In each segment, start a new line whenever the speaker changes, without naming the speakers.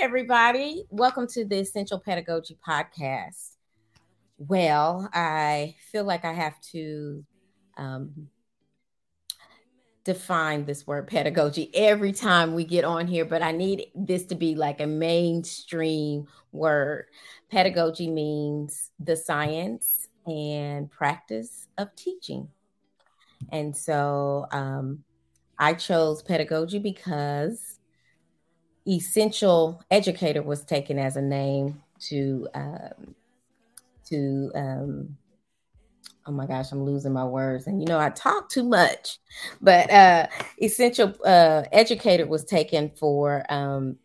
everybody. Welcome to the Essential Pedagogy Podcast. Well, I feel like I have to um, define this word pedagogy every time we get on here, but I need this to be like a mainstream word. Pedagogy means the science and practice of teaching. And so um, I chose pedagogy because essential educator was taken as a name to um, to um, oh my gosh i'm losing my words. And you know i talk too much but uh essential uh educator was taken for um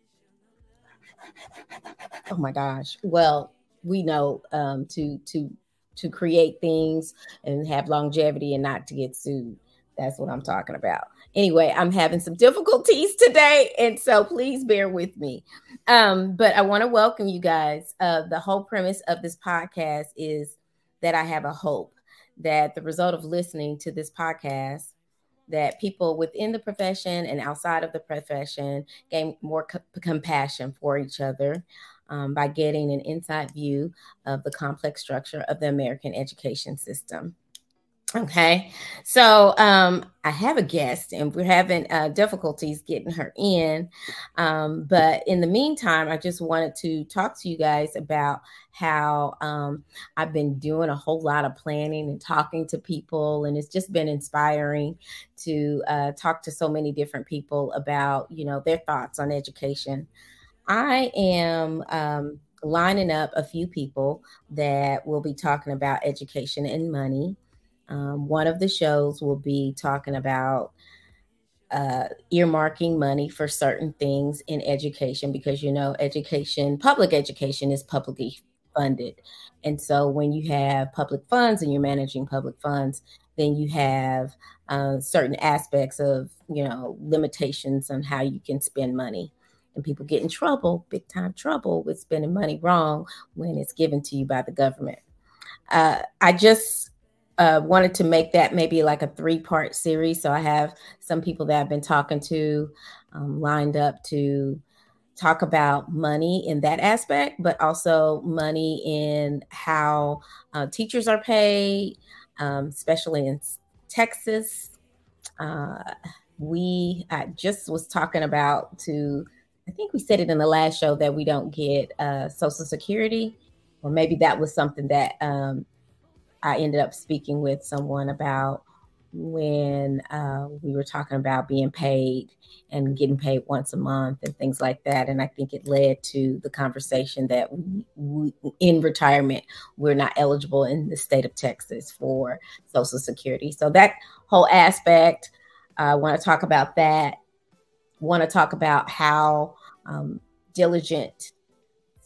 oh my gosh. Well we know um to to to create things and have longevity and not to get sued. That's what i'm talking about. Anyway, I'm having some difficulties today, and so please bear with me. Um, but I want to welcome you guys. Uh, the whole premise of this podcast is that I have a hope that the result of listening to this podcast that people within the profession and outside of the profession gain more co- compassion for each other um, by getting an inside view of the complex structure of the American education system. Okay, so um, I have a guest, and we're having uh, difficulties getting her in. Um, but in the meantime, I just wanted to talk to you guys about how um, I've been doing a whole lot of planning and talking to people, and it's just been inspiring to uh, talk to so many different people about you know their thoughts on education. I am um, lining up a few people that will be talking about education and money. Um, one of the shows will be talking about uh, earmarking money for certain things in education because you know education, public education is publicly funded, and so when you have public funds and you're managing public funds, then you have uh, certain aspects of you know limitations on how you can spend money and people get in trouble, big time trouble with spending money wrong when it's given to you by the government. Uh, I just uh, wanted to make that maybe like a three part series. So I have some people that I've been talking to um, lined up to talk about money in that aspect, but also money in how uh, teachers are paid, um, especially in Texas. Uh, we I just was talking about to, I think we said it in the last show that we don't get uh, Social Security, or maybe that was something that um, I ended up speaking with someone about when uh, we were talking about being paid and getting paid once a month and things like that. And I think it led to the conversation that we, in retirement, we're not eligible in the state of Texas for Social Security. So that whole aspect, I want to talk about that. Want to talk about how um, diligent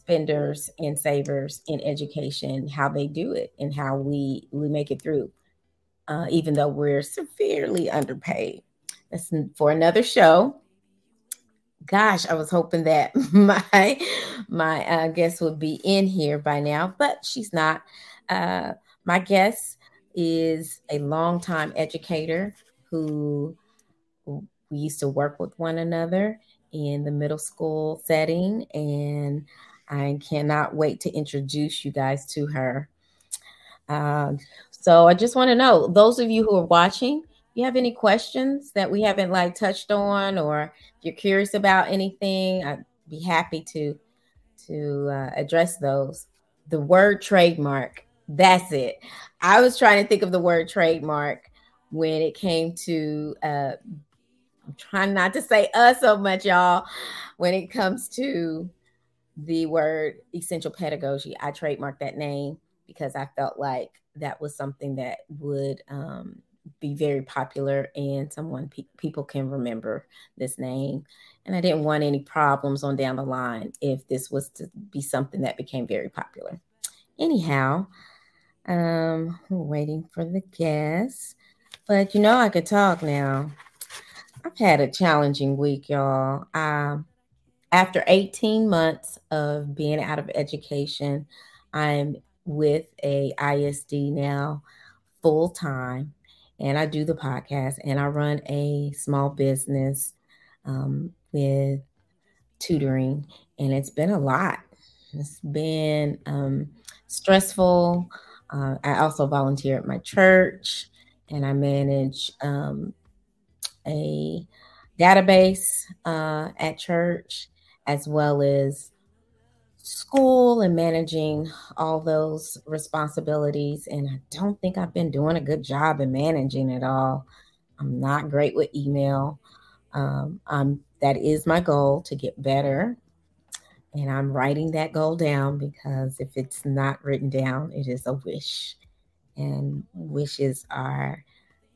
spenders and savers in education, how they do it, and how we we make it through, uh, even though we're severely underpaid. That's for another show. Gosh, I was hoping that my my uh, guest would be in here by now, but she's not. Uh, my guest is a longtime educator who we used to work with one another in the middle school setting and I cannot wait to introduce you guys to her. Uh, so I just want to know those of you who are watching, you have any questions that we haven't like touched on, or if you're curious about anything, I'd be happy to to uh, address those. The word trademark, that's it. I was trying to think of the word trademark when it came to uh, I'm trying not to say us so much, y'all, when it comes to the word essential pedagogy. I trademarked that name because I felt like that was something that would um, be very popular and someone pe- people can remember this name. And I didn't want any problems on down the line if this was to be something that became very popular. Anyhow, um, waiting for the guests. But you know, I could talk now. I've had a challenging week, y'all. Um, after 18 months of being out of education, I'm with a ISD now full time, and I do the podcast and I run a small business um, with tutoring, and it's been a lot. It's been um, stressful. Uh, I also volunteer at my church, and I manage um, a database uh, at church as well as school and managing all those responsibilities. And I don't think I've been doing a good job in managing it all. I'm not great with email. Um, I'm, that is my goal to get better. And I'm writing that goal down because if it's not written down, it is a wish. And wishes are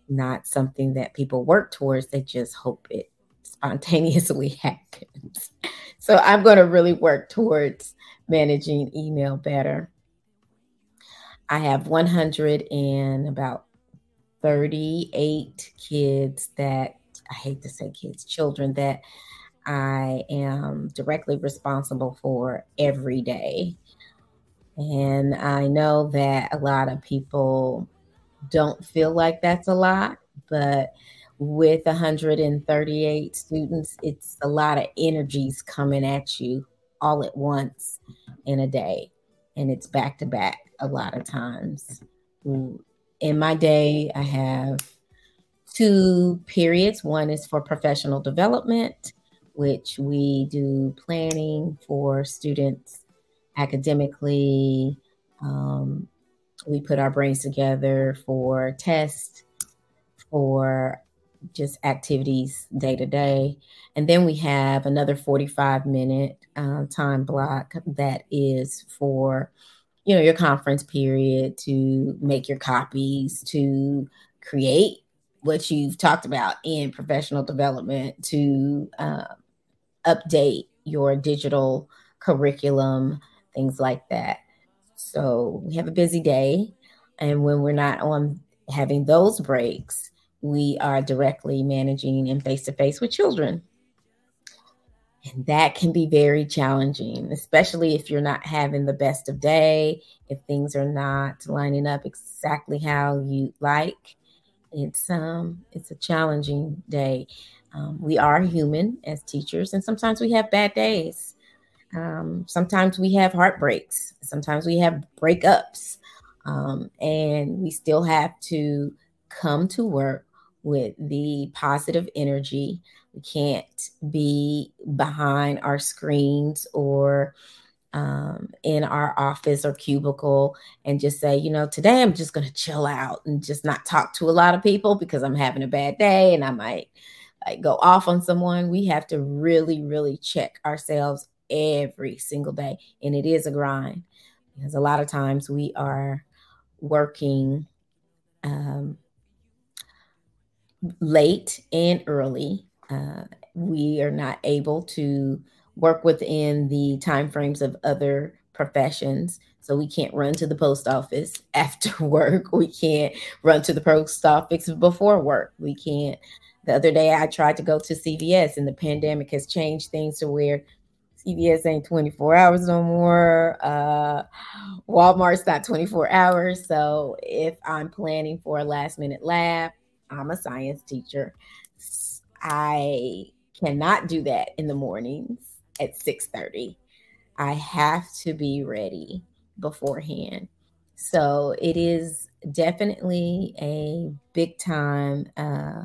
not something that people work towards, they just hope it spontaneously happens. So I'm going to really work towards managing email better. I have 100 and about 38 kids that I hate to say kids, children that I am directly responsible for every day. And I know that a lot of people don't feel like that's a lot, but with 138 students, it's a lot of energies coming at you all at once in a day. And it's back to back a lot of times. In my day, I have two periods. One is for professional development, which we do planning for students academically. Um, we put our brains together for tests, for just activities day to day. And then we have another 45 minute uh, time block that is for, you know, your conference period to make your copies, to create what you've talked about in professional development, to uh, update your digital curriculum, things like that. So we have a busy day. And when we're not on having those breaks, we are directly managing and face to face with children. And that can be very challenging, especially if you're not having the best of day, if things are not lining up exactly how you like. It's um it's a challenging day. Um, we are human as teachers, and sometimes we have bad days. Um, sometimes we have heartbreaks. Sometimes we have breakups, um, and we still have to come to work with the positive energy. We can't be behind our screens or um, in our office or cubicle and just say, you know, today I'm just going to chill out and just not talk to a lot of people because I'm having a bad day and I might like go off on someone. We have to really, really check ourselves every single day. And it is a grind because a lot of times we are working um, late and early. Uh, we are not able to work within the timeframes of other professions. So we can't run to the post office after work. We can't run to the post office before work. We can't. The other day I tried to go to CVS and the pandemic has changed things to where CVS ain't 24 hours no more. Uh, Walmart's not 24 hours. So if I'm planning for a last minute lab, I'm a science teacher. I cannot do that in the mornings at 6:30. I have to be ready beforehand. So it is definitely a big time uh,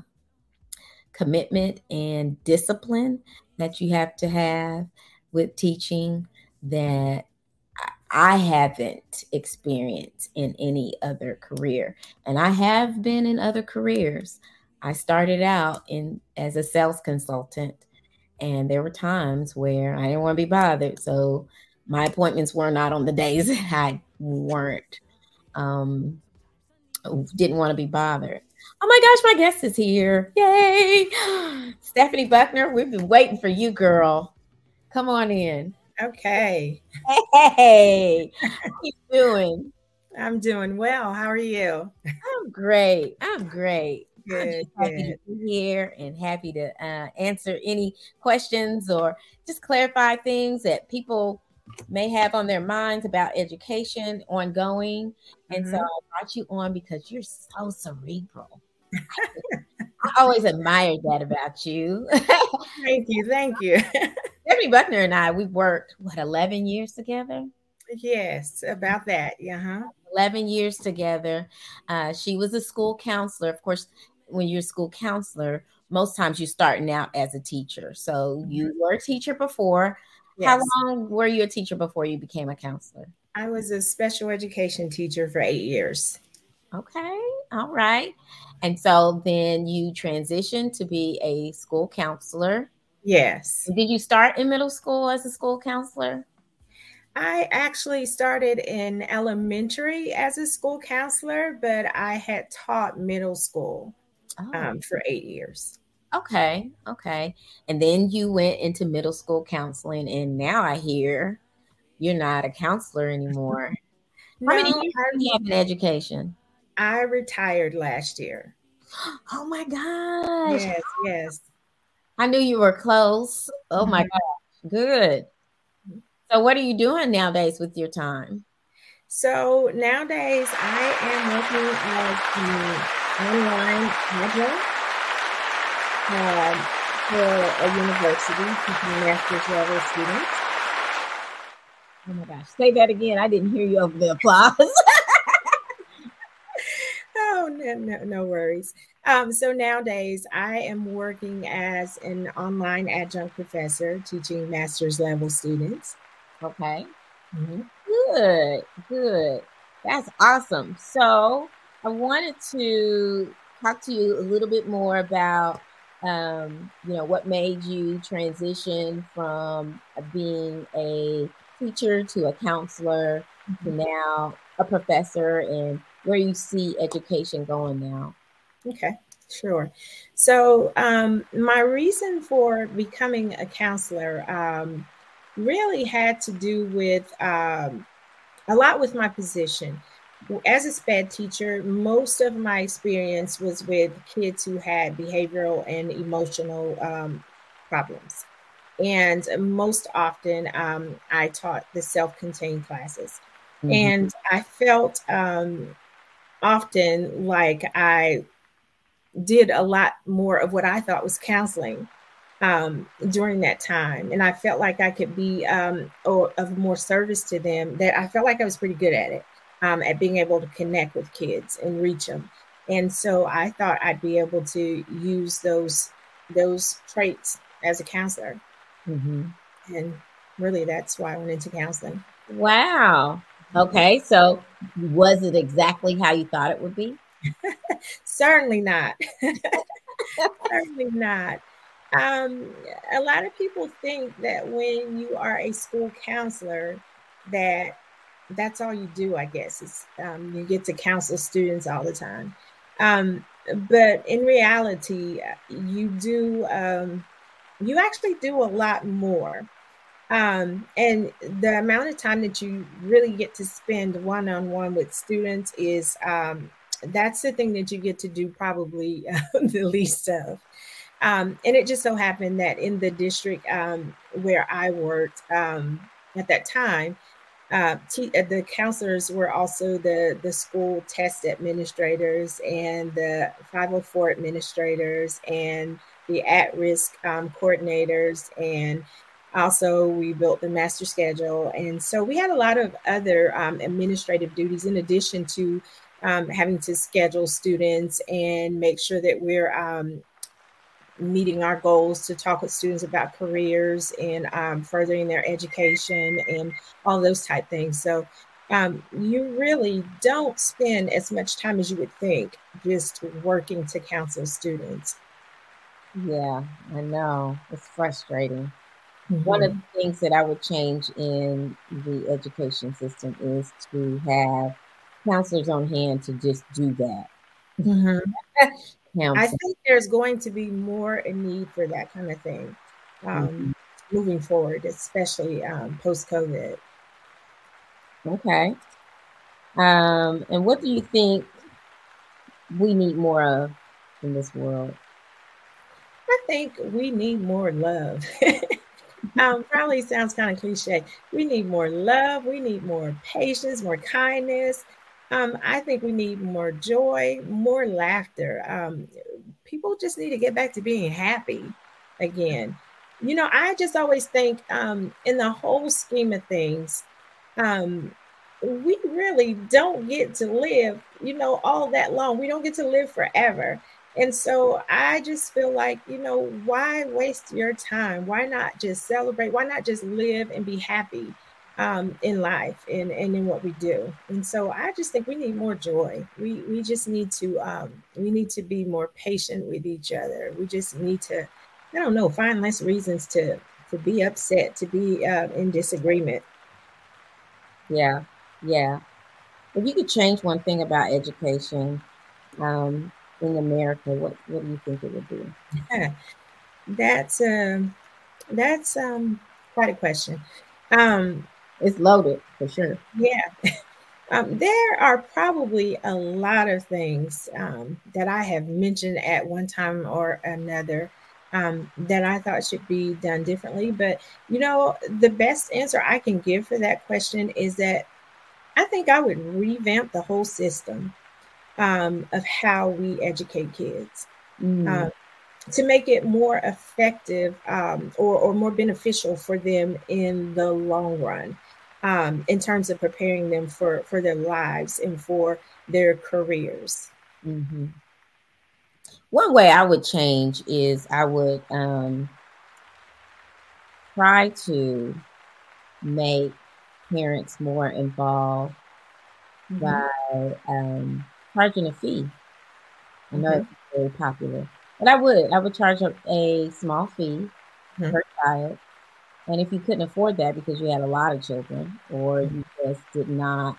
commitment and discipline that you have to have with teaching that I haven't experienced in any other career. And I have been in other careers. I started out in as a sales consultant and there were times where I didn't want to be bothered. So my appointments were not on the days that I weren't um didn't want to be bothered. Oh my gosh, my guest is here. Yay! Stephanie Buckner, we've been waiting for you, girl. Come on in.
Okay.
Hey, how you doing?
I'm doing well. How are you?
I'm great. I'm great. Good, happy good. to be here and happy to uh, answer any questions or just clarify things that people may have on their minds about education ongoing. And mm-hmm. so I brought you on because you're so cerebral. I always admired that about you.
thank you. Thank you.
Debbie Buckner and I, we've worked, what, 11 years together?
Yes, about that. Yeah. Uh-huh.
11 years together. Uh, she was a school counselor. Of course, when you're a school counselor, most times you're starting out as a teacher. So you mm-hmm. were a teacher before. Yes. How long were you a teacher before you became a counselor?
I was a special education teacher for eight years.
Okay. All right. And so then you transitioned to be a school counselor.
Yes.
Did you start in middle school as a school counselor?
I actually started in elementary as a school counselor, but I had taught middle school oh. um, for eight years.
Okay, okay. And then you went into middle school counseling, and now I hear you're not a counselor anymore. How no, many years do you have in education?
I retired last year.
Oh my gosh.
Yes, yes.
I knew you were close. Oh my mm-hmm. gosh. Good. So, what are you doing nowadays with your time?
So, nowadays I am working as an online adjunct um, for a university teaching master's level students.
Oh my gosh. Say that again. I didn't hear you over the applause.
no, no, no worries. Um, so nowadays, I am working as an online adjunct professor teaching master's level students.
Okay. Mm-hmm. Good, good. That's awesome. So I wanted to talk to you a little bit more about, um, you know, what made you transition from being a teacher to a counselor mm-hmm. to now a professor and where you see education going now.
Okay, sure. So, um, my reason for becoming a counselor, um, really had to do with um, a lot with my position. As a SPED teacher, most of my experience was with kids who had behavioral and emotional um, problems. And most often, um, I taught the self contained classes. Mm-hmm. And I felt um, often like I did a lot more of what I thought was counseling um, during that time. And I felt like I could be um, of more service to them, that I felt like I was pretty good at it, um, at being able to connect with kids and reach them. And so I thought I'd be able to use those those traits as a counselor. Mm-hmm. And really, that's why I went into counseling.
Wow. Okay. So, was it exactly how you thought it would be?
Certainly not. Certainly not. Um, a lot of people think that when you are a school counselor, that that's all you do. I guess is um, you get to counsel students all the time, um, but in reality, you do um, you actually do a lot more. Um, and the amount of time that you really get to spend one on one with students is um, that's the thing that you get to do probably uh, the least of. Um, and it just so happened that in the district um, where I worked um, at that time, uh, uh, the counselors were also the, the school test administrators and the 504 administrators and the at risk um, coordinators. And also, we built the master schedule. And so we had a lot of other um, administrative duties in addition to um, having to schedule students and make sure that we're um, meeting our goals to talk with students about careers and um, furthering their education and all those type things. So um, you really don't spend as much time as you would think just working to counsel students.
Yeah, I know. It's frustrating. Mm-hmm. One of the things that I would change in the education system is to have counselors on hand to just do that. Mm-hmm.
I think there's going to be more a need for that kind of thing um, mm-hmm. moving forward, especially um, post COVID.
Okay. Um, and what do you think we need more of in this world?
I think we need more love. um, probably sounds kind of cliche. We need more love. We need more patience, more kindness. Um, I think we need more joy, more laughter. Um, people just need to get back to being happy again. You know, I just always think um, in the whole scheme of things, um, we really don't get to live, you know, all that long. We don't get to live forever. And so I just feel like, you know, why waste your time? Why not just celebrate? Why not just live and be happy um, in life and, and in what we do? And so I just think we need more joy. We we just need to um, we need to be more patient with each other. We just need to, I don't know, find less reasons to to be upset, to be uh, in disagreement.
Yeah, yeah. If you could change one thing about education, um, in America, what what do you think it would be?
Yeah, that's um, that's um, quite a question. Um,
it's loaded for sure.
Yeah. Um, there are probably a lot of things um, that I have mentioned at one time or another um, that I thought should be done differently. But, you know, the best answer I can give for that question is that I think I would revamp the whole system um, of how we educate kids mm. uh, to make it more effective um, or, or more beneficial for them in the long run um, in terms of preparing them for, for their lives and for their careers.
Mm-hmm. One way I would change is I would um, try to make parents more involved mm-hmm. by um, charging a fee. I know mm-hmm. it's very popular, but I would I would charge a, a small fee mm-hmm. per child, and if you couldn't afford that because you had a lot of children or you just did not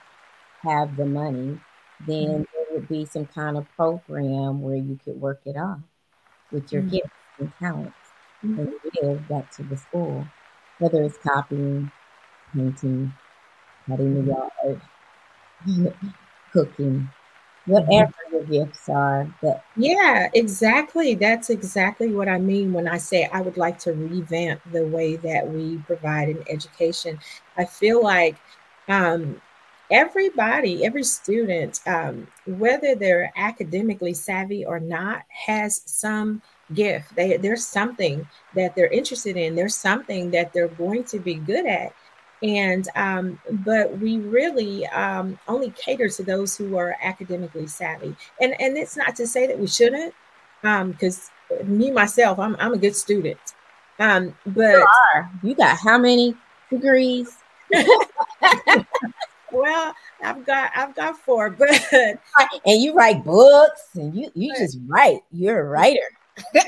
have the money, then mm-hmm. there would be some kind of program where you could work it off with your mm-hmm. gifts and talents and mm-hmm. give back to the school, whether it's copying, painting, cutting the mm-hmm. yard, cooking, whatever your gifts are that
yeah exactly. That's exactly what i mean when i say i would like to revamp the way that we provide an education. I feel like um, everybody every student um, whether they're academically savvy or not has some gift. They, there's something that they're interested in. There's something that they're going to be good at and um, but we really um, only cater to those who are academically savvy. And and it's not to say that we shouldn't because um, me myself i'm, I'm a good student. Um, but
you, you got how many degrees?
Well i've got i've got four but
and you write books and you you just write. You're a writer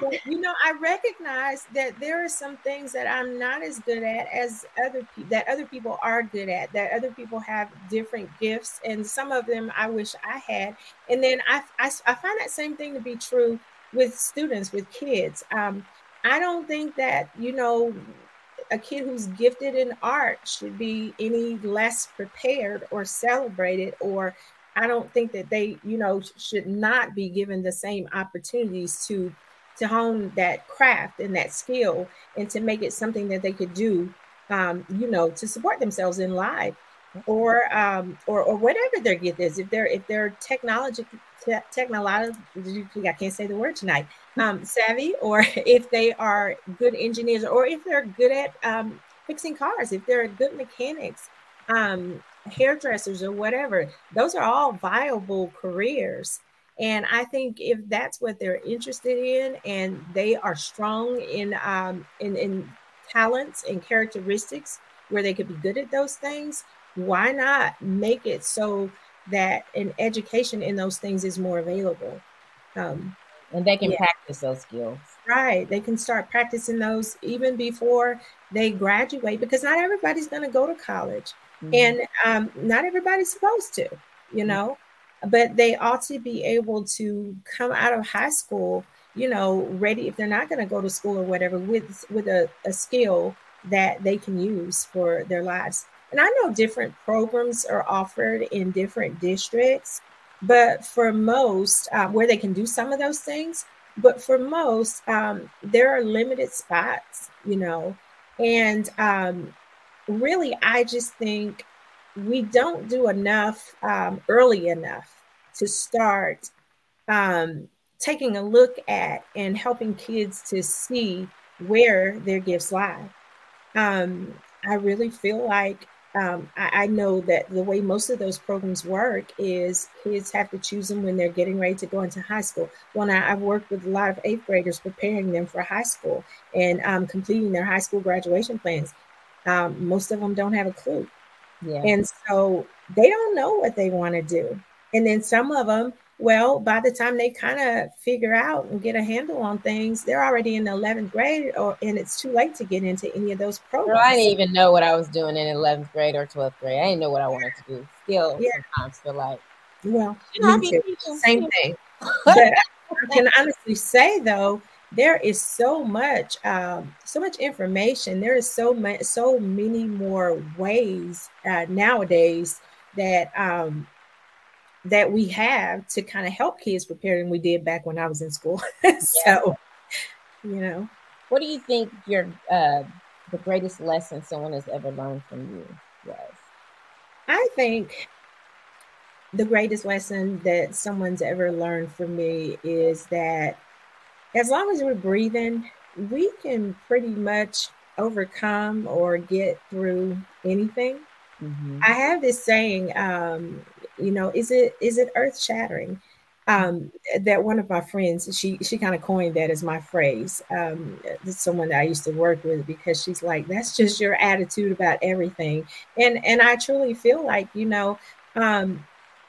but you know, I recognize that there are some things that I'm not as good at as other people that other people are good at. That other people have different gifts, and some of them I wish I had. And then I I, I find that same thing to be true with students, with kids. Um, I don't think that you know a kid who's gifted in art should be any less prepared or celebrated or I don't think that they, you know, should not be given the same opportunities to to hone that craft and that skill and to make it something that they could do um, you know to support themselves in life or um, or or whatever their gift is. If they're if they're technology te- technologically I can't say the word tonight um, savvy or if they are good engineers or if they're good at um, fixing cars if they're good mechanics um, hairdressers or whatever those are all viable careers and I think if that's what they're interested in and they are strong in um, in, in talents and characteristics where they could be good at those things, why not make it so that an education in those things is more available?
Um, and they can yeah. practice those skills.
Right. They can start practicing those even before they graduate because not everybody's going to go to college. Mm-hmm. And um, not everybody's supposed to, you know but they ought to be able to come out of high school you know ready if they're not going to go to school or whatever with with a, a skill that they can use for their lives. And i know different programs are offered in different districts but for most, uh, where they can do some of those things, but for most, um, there are limited spots, you know, and um, really, I just think we don't do enough um, early enough to start um, taking a look at and helping kids to see where their gifts lie. Um, I really feel like um, I, I, know that the way most of those programs work is kids have to choose them when they're getting ready to go into high school. Now I've worked with a lot of eighth graders preparing them for high school and um, completing their high school graduation plans. Um, most of them don't have a clue. Yeah. And so they don't know what they want to do. And then some of them, well, by the time they kind of figure out and get a handle on things, they're already in the 11th grade, or and it's too late to get into any of those programs.
Girl, I didn't even know what I was doing in 11th grade or 12th grade. I didn't know what I wanted to do. Still, yeah. sometimes feel like,
well, same thing. but I can honestly say though, there is so much, um, so much information. There is so much, so many more ways uh, nowadays that um, that we have to kind of help kids prepare than we did back when I was in school. so, you know.
What do you think your uh, the greatest lesson someone has ever learned from you was?
I think the greatest lesson that someone's ever learned from me is that as long as we're breathing, we can pretty much overcome or get through anything. Mm-hmm. I have this saying, um, you know, is it is it earth shattering? Um, that one of my friends, she she kind of coined that as my phrase. Um, someone that I used to work with because she's like, that's just your attitude about everything, and and I truly feel like you know, um,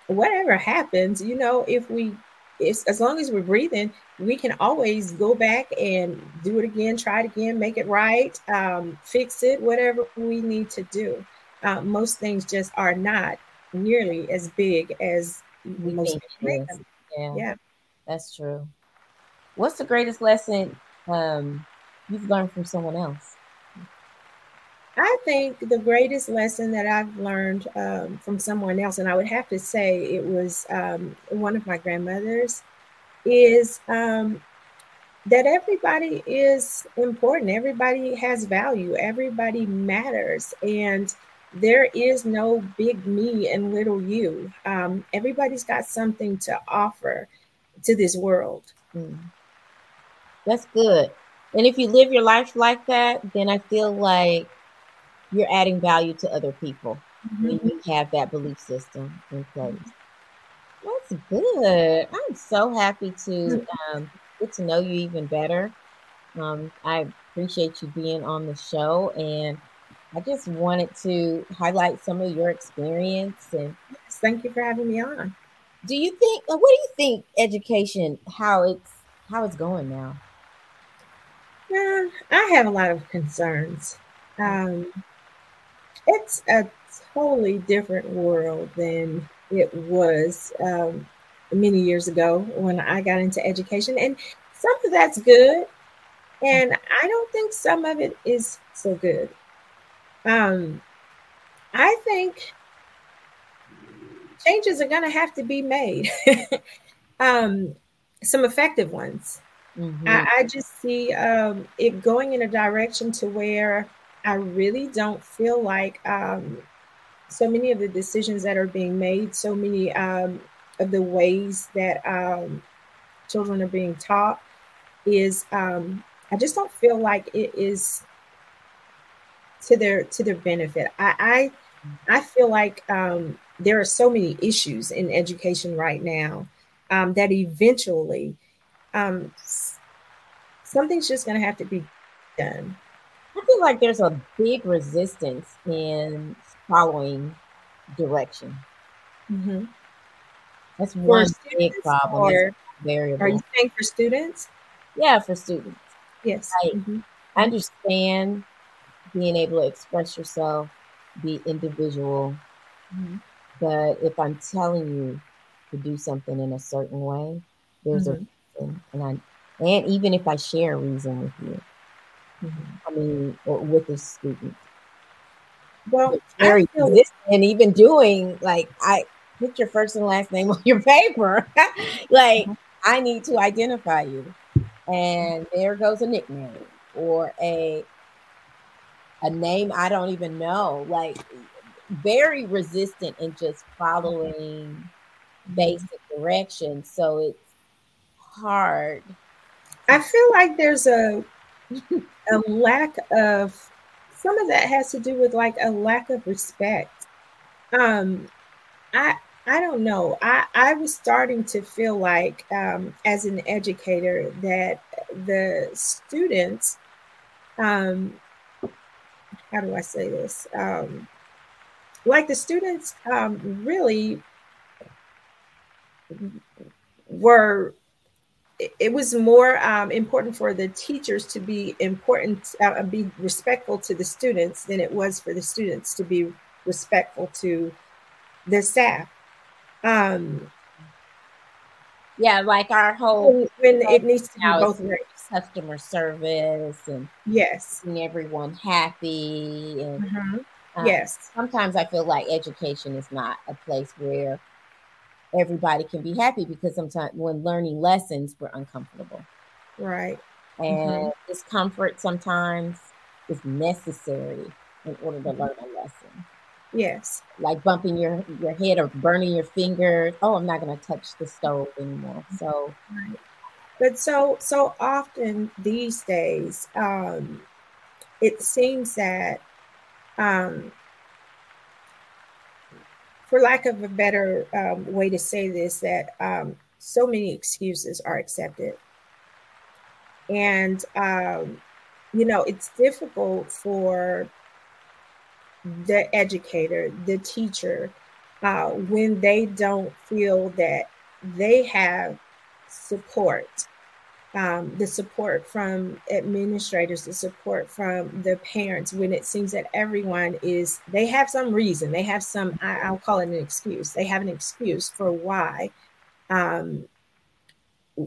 whatever happens, you know, if we, as long as we're breathing, we can always go back and do it again, try it again, make it right, um, fix it, whatever we need to do. Uh, most things just are not nearly as big as we most
think Yeah. yeah, that's true. What's the greatest lesson um, you've learned from someone else?
I think the greatest lesson that I've learned um, from someone else, and I would have to say it was um, one of my grandmothers, is um, that everybody is important. Everybody has value. Everybody matters. And there is no big me and little you. Um, everybody's got something to offer to this world. Mm.
That's good. And if you live your life like that, then I feel like you're adding value to other people mm-hmm. when you have that belief system in place. That's good. I'm so happy to mm-hmm. um, get to know you even better. Um, I appreciate you being on the show and I just wanted to highlight some of your experience and
yes, thank you for having me on.
Do you think uh, what do you think education how it's how it's going now?
Yeah, I have a lot of concerns. Um, it's a totally different world than it was um, many years ago when I got into education, and some of that's good, and I don't think some of it is so good. Um, I think changes are going to have to be made. um, some effective ones. Mm-hmm. I, I, just see um, it going in a direction to where I really don't feel like um, so many of the decisions that are being made, so many um, of the ways that um, children are being taught is um, I just don't feel like it is to their to their benefit. I I, I feel like um, there are so many issues in education right now um, that eventually something's just going to have to be done.
I feel like there's a big resistance in following direction. Mm-hmm. That's for one big problem. Or,
variable. Are you saying for students?
Yeah, for students.
Yes.
I, mm-hmm. I understand being able to express yourself, be individual. Mm-hmm. But if I'm telling you to do something in a certain way, there's mm-hmm. a reason. And I and even if I share a reason with you, mm-hmm. I mean, with the student. Well, very and even doing like I put your first and last name on your paper. like mm-hmm. I need to identify you. And there goes a nickname or a a name I don't even know. Like very resistant in just following mm-hmm. basic directions. So it's hard.
I feel like there's a a lack of some of that has to do with like a lack of respect. Um I I don't know. I, I was starting to feel like, um, as an educator, that the students, um, how do I say this? Um, like the students um, really were it was more um, important for the teachers to be important uh, be respectful to the students than it was for the students to be respectful to the staff um,
yeah, like our whole
when, when it needs to be both ways.
Customer service and
yes,
and everyone happy and
mm-hmm. um, yes.
Sometimes I feel like education is not a place where everybody can be happy because sometimes when learning lessons, we're uncomfortable.
Right.
And mm-hmm. discomfort sometimes is necessary in order to learn a lesson.
Yes.
Like bumping your your head or burning your fingers. Oh, I'm not going to touch the stove anymore. So,
right. but so so often these days, um, it seems that, um, for lack of a better um, way to say this, that um, so many excuses are accepted, and um, you know it's difficult for the educator, the teacher, uh, when they don't feel that they have support, um, the support from administrators, the support from the parents, when it seems that everyone is, they have some reason, they have some, I, will call it an excuse, they have an excuse for why, um,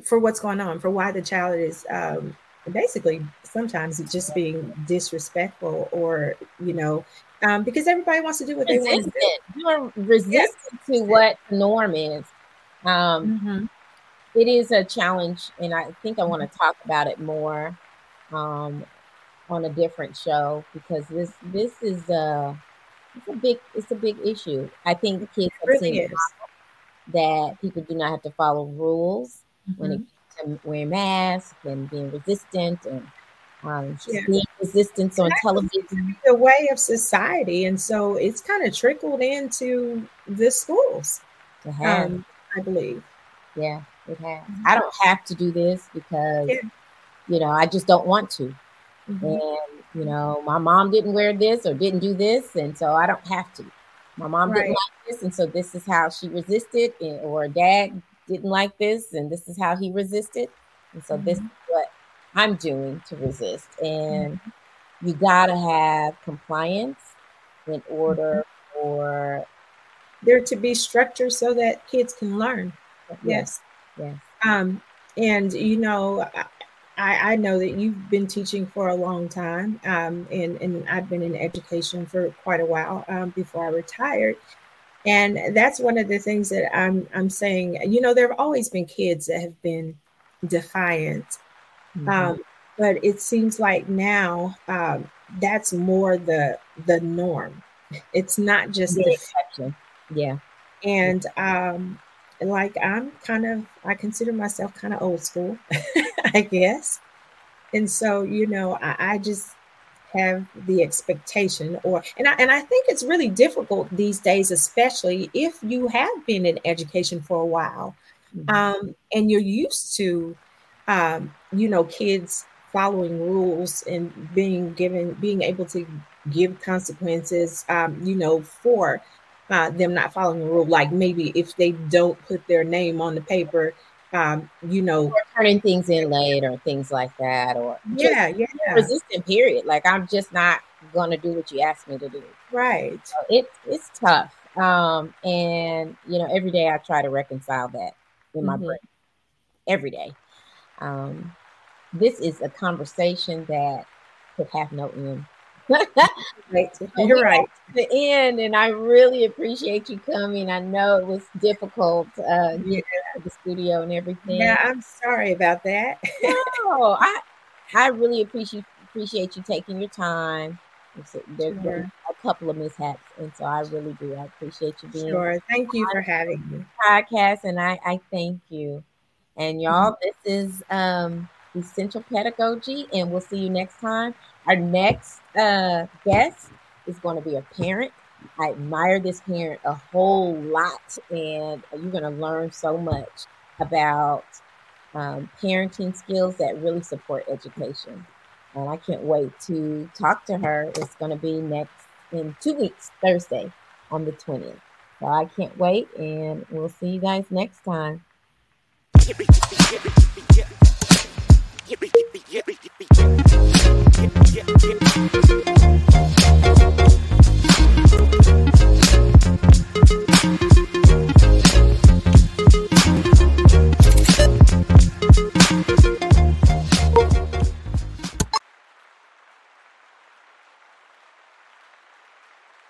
for what's going on, for why the child is um, basically sometimes it's just being disrespectful or, you know, um, because everybody wants to do what resistant. they want to do.
You're resistant yes. to what the norm is. Um, mm-hmm. It is a challenge, and I think I want to mm-hmm. talk about it more um, on a different show because this this is a it's a big it's a big issue. I think kids have really seen that people do not have to follow rules mm-hmm. when it mm-hmm. comes to wearing masks and being resistant and um, yeah. seeing resistance on television.
The way of society, and so it's kind of trickled into the schools. Um, I believe.
Yeah, it has. Mm-hmm. I don't have to do this because yeah. you know I just don't want to, mm-hmm. and you know my mom didn't wear this or didn't do this, and so I don't have to. My mom right. didn't like this, and so this is how she resisted, and, or dad didn't like this, and this is how he resisted, and so mm-hmm. this is what I'm doing to resist. And mm-hmm. you got to have compliance in order mm-hmm. for
there to be structure so that kids can learn. Yes.
Yes.
Um, and you know, I, I know that you've been teaching for a long time, um, and, and I've been in education for quite a while um, before I retired. And that's one of the things that I'm I'm saying. You know, there have always been kids that have been defiant Mm-hmm. Um, but it seems like now um, that's more the the norm. It's not just the, the
exception. Yeah.
And um, like I'm kind of I consider myself kind of old school, I guess. And so, you know, I, I just have the expectation or and I and I think it's really difficult these days, especially if you have been in education for a while. Mm-hmm. Um, and you're used to um, you know, kids following rules and being given, being able to give consequences, um, you know, for uh, them not following the rule. Like maybe if they don't put their name on the paper, um, you know,
or turning things in late or things like that, or
yeah, yeah,
resistant. Period. Like I'm just not going to do what you asked me to do.
Right.
So it it's tough. Um, and you know, every day I try to reconcile that in my mm-hmm. brain. Every day. Um, this is a conversation that could have no end.
Right. You're right.
The end, and I really appreciate you coming. I know it was difficult, uh, yeah, the studio and everything.
Yeah, I'm sorry about that.
no, I I really appreciate appreciate you taking your time. There's sure. been a couple of mishaps, and so I really do. I appreciate you being.
Sure, thank you for having me.
Podcast, and I I thank you. And y'all, mm-hmm. this is um Essential Pedagogy, and we'll see you next time. Our next uh, guest is going to be a parent. I admire this parent a whole lot, and you're going to learn so much about um, parenting skills that really support education. And I can't wait to talk to her. It's going to be next in two weeks, Thursday on the 20th. So I can't wait, and we'll see you guys next time. Yeah, yeah, yeah,